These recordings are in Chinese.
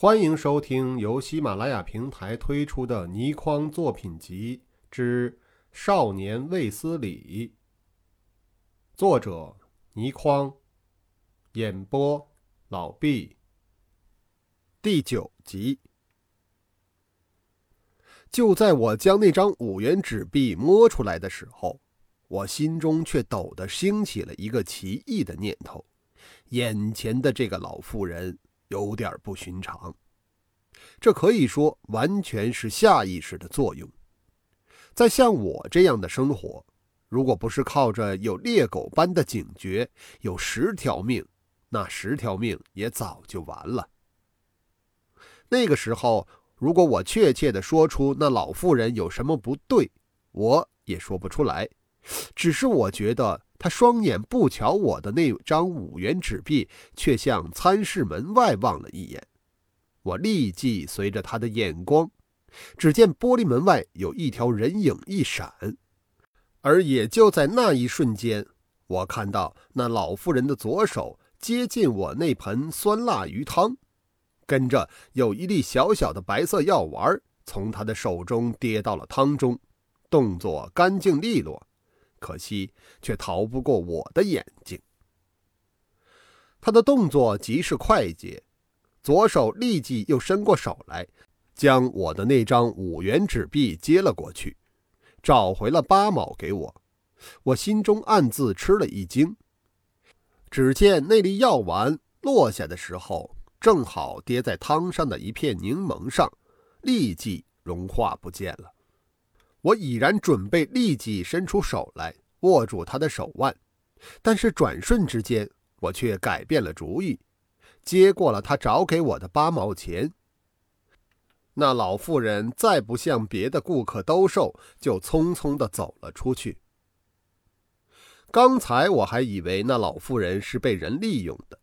欢迎收听由喜马拉雅平台推出的倪匡作品集之《少年卫斯理》，作者倪匡，演播老毕。第九集。就在我将那张五元纸币摸出来的时候，我心中却陡地兴起了一个奇异的念头：眼前的这个老妇人有点不寻常。这可以说完全是下意识的作用。在像我这样的生活，如果不是靠着有猎狗般的警觉，有十条命，那十条命也早就完了。那个时候。如果我确切的说出那老妇人有什么不对，我也说不出来。只是我觉得他双眼不瞧我的那张五元纸币，却向参事门外望了一眼。我立即随着他的眼光，只见玻璃门外有一条人影一闪，而也就在那一瞬间，我看到那老妇人的左手接近我那盆酸辣鱼汤。跟着有一粒小小的白色药丸从他的手中跌到了汤中，动作干净利落，可惜却逃不过我的眼睛。他的动作极是快捷，左手立即又伸过手来，将我的那张五元纸币接了过去，找回了八毛给我。我心中暗自吃了一惊，只见那粒药丸落下的时候。正好跌在汤上的一片柠檬上，立即融化不见了。我已然准备立即伸出手来握住他的手腕，但是转瞬之间，我却改变了主意，接过了他找给我的八毛钱。那老妇人再不向别的顾客兜售，就匆匆地走了出去。刚才我还以为那老妇人是被人利用的。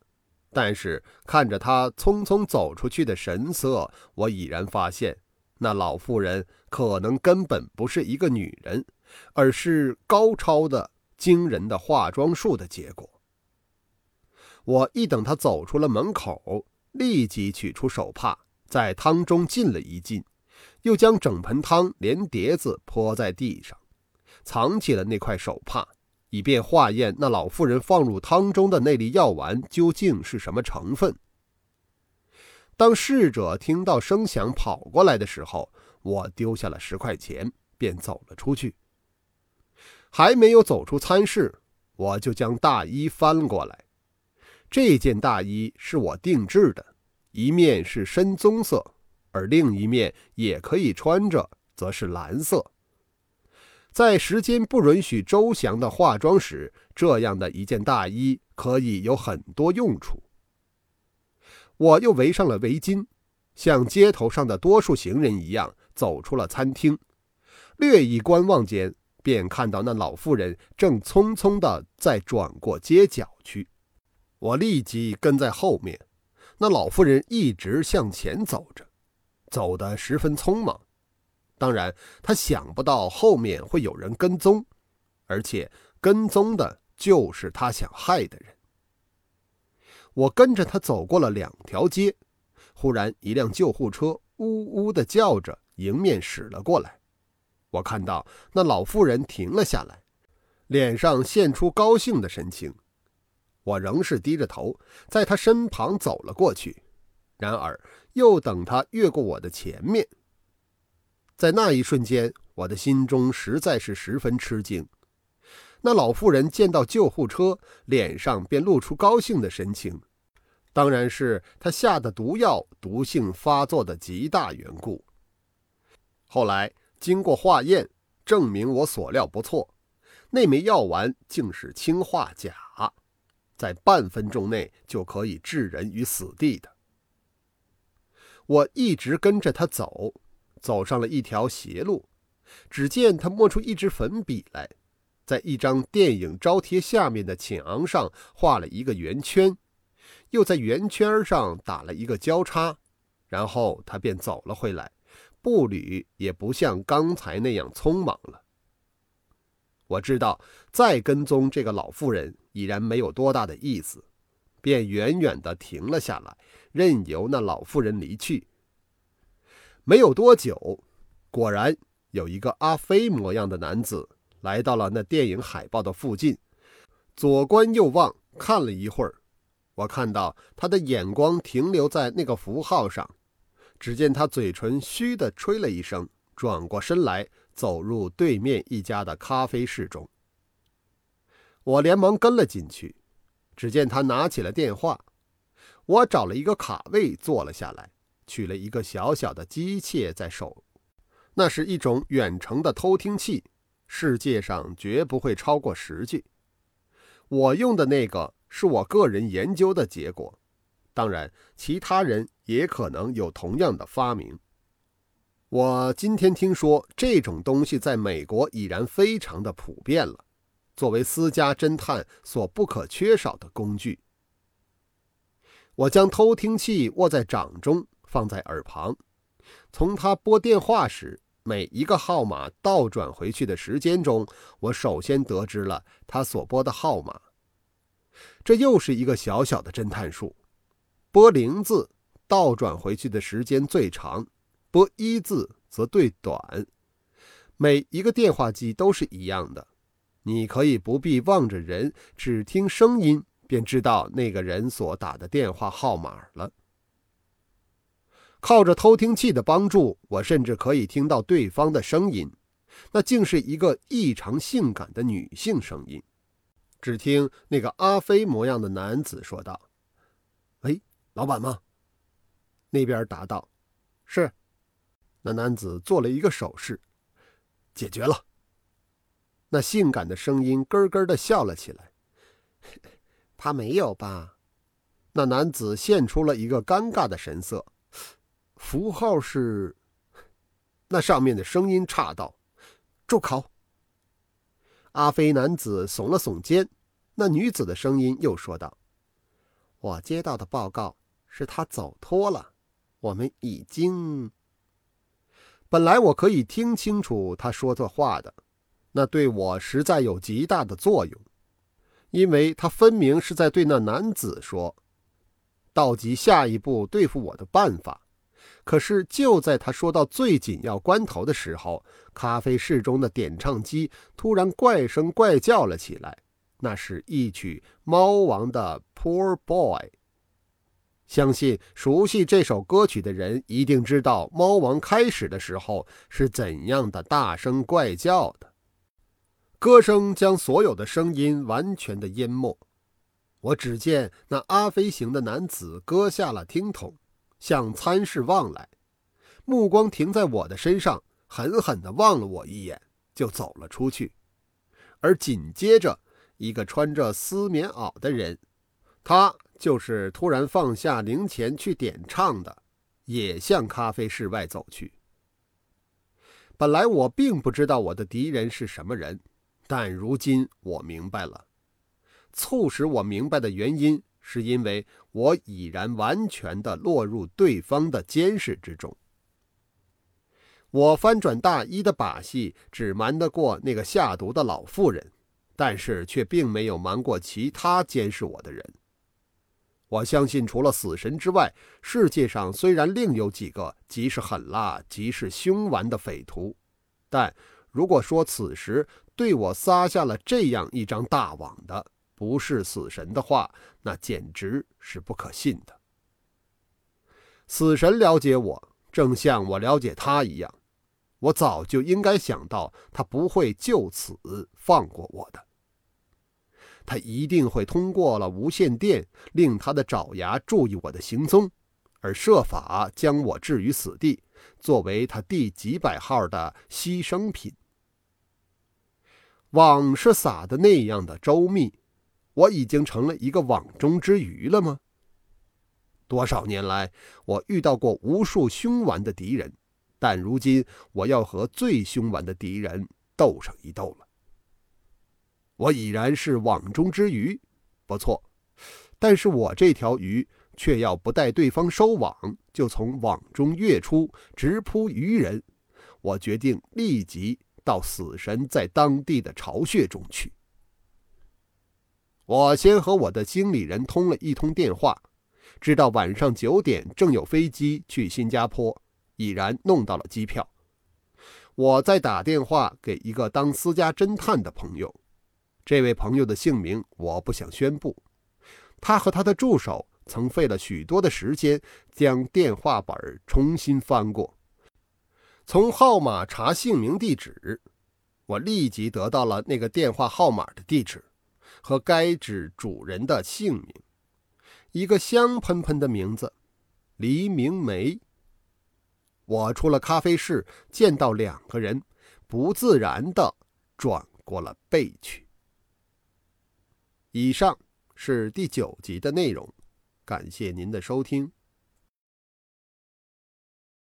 但是看着她匆匆走出去的神色，我已然发现，那老妇人可能根本不是一个女人，而是高超的、惊人的化妆术的结果。我一等他走出了门口，立即取出手帕，在汤中浸了一浸，又将整盆汤连碟子泼在地上，藏起了那块手帕。以便化验那老妇人放入汤中的那粒药丸究竟是什么成分。当侍者听到声响跑过来的时候，我丢下了十块钱，便走了出去。还没有走出餐室，我就将大衣翻过来。这件大衣是我定制的，一面是深棕色，而另一面也可以穿着，则是蓝色。在时间不允许周详的化妆时，这样的一件大衣可以有很多用处。我又围上了围巾，像街头上的多数行人一样走出了餐厅。略一观望间，便看到那老妇人正匆匆地在转过街角去。我立即跟在后面。那老妇人一直向前走着，走得十分匆忙。当然，她想不到后面会有人跟踪，而且跟踪的就是她想害的人。我跟着他走过了两条街，忽然一辆救护车呜呜地叫着迎面驶了过来。我看到那老妇人停了下来，脸上现出高兴的神情。我仍是低着头，在他身旁走了过去。然而，又等他越过我的前面。在那一瞬间，我的心中实在是十分吃惊。那老妇人见到救护车，脸上便露出高兴的神情，当然是她下的毒药毒性发作的极大缘故。后来经过化验，证明我所料不错，那枚药丸竟是氰化钾，在半分钟内就可以置人于死地的。我一直跟着他走。走上了一条斜路，只见他摸出一支粉笔来，在一张电影招贴下面的墙上画了一个圆圈，又在圆圈上打了一个交叉，然后他便走了回来，步履也不像刚才那样匆忙了。我知道再跟踪这个老妇人已然没有多大的意思，便远远地停了下来，任由那老妇人离去。没有多久，果然有一个阿飞模样的男子来到了那电影海报的附近，左观右望，看了一会儿。我看到他的眼光停留在那个符号上，只见他嘴唇嘘地吹了一声，转过身来，走入对面一家的咖啡室中。我连忙跟了进去，只见他拿起了电话，我找了一个卡位坐了下来，取了一个小小的机械在手，那是一种远程的偷听器，世界上绝不会超过十句。我用的那个。是我个人研究的结果，当然，其他人也可能有同样的发明。我今天听说这种东西在美国已然非常的普遍了，作为私家侦探所不可缺少的工具。我将偷听器握在掌中，放在耳旁，从他拨电话时每一个号码倒转回去的时间中，我首先得知了他所拨的号码。这又是一个小小的侦探术，拨零字倒转回去的时间最长，拨一字则最短。每一个电话机都是一样的，你可以不必望着人，只听声音便知道那个人所打的电话号码了。靠着偷听器的帮助，我甚至可以听到对方的声音，那竟是一个异常性感的女性声音。只听那个阿飞模样的男子说道：“喂，老板吗？”那边答道：“是。”那男子做了一个手势：“解决了。”那性感的声音咯咯的笑了起来：“他没有吧？”那男子现出了一个尴尬的神色。符号是……那上面的声音岔道：“住口！”阿飞男子耸了耸肩。那女子的声音又说道：“我接到的报告是他走脱了，我们已经……本来我可以听清楚他说错话的，那对我实在有极大的作用，因为他分明是在对那男子说，道及下一步对付我的办法。可是就在他说到最紧要关头的时候，咖啡室中的点唱机突然怪声怪叫了起来。”那是一曲《猫王的 Poor Boy》。相信熟悉这首歌曲的人一定知道，猫王开始的时候是怎样的大声怪叫的。歌声将所有的声音完全的淹没。我只见那阿飞型的男子割下了听筒，向参事望来，目光停在我的身上，狠狠地望了我一眼，就走了出去。而紧接着。一个穿着丝棉袄的人，他就是突然放下零钱去点唱的，也向咖啡室外走去。本来我并不知道我的敌人是什么人，但如今我明白了。促使我明白的原因，是因为我已然完全的落入对方的监视之中。我翻转大衣的把戏，只瞒得过那个下毒的老妇人。但是却并没有瞒过其他监视我的人。我相信，除了死神之外，世界上虽然另有几个极是狠辣、极是凶顽的匪徒，但如果说此时对我撒下了这样一张大网的不是死神的话，那简直是不可信的。死神了解我，正像我了解他一样。我早就应该想到，他不会就此放过我的。他一定会通过了无线电，令他的爪牙注意我的行踪，而设法将我置于死地，作为他第几百号的牺牲品。网是撒的那样的周密，我已经成了一个网中之鱼了吗？多少年来，我遇到过无数凶顽的敌人。但如今我要和最凶顽的敌人斗上一斗了。我已然是网中之鱼，不错，但是我这条鱼却要不待对方收网，就从网中跃出，直扑鱼人。我决定立即到死神在当地的巢穴中去。我先和我的经理人通了一通电话，知道晚上九点正有飞机去新加坡，已然弄到了机票。我再打电话给一个当私家侦探的朋友，这位朋友的姓名我不想宣布。他和他的助手曾费了许多的时间将电话本重新翻过，从号码查姓名地址，我立即得到了那个电话号码的地址。和该纸主人的姓名，一个香喷喷的名字，黎明梅。我出了咖啡室，见到两个人，不自然的转过了背去。以上是第九集的内容，感谢您的收听。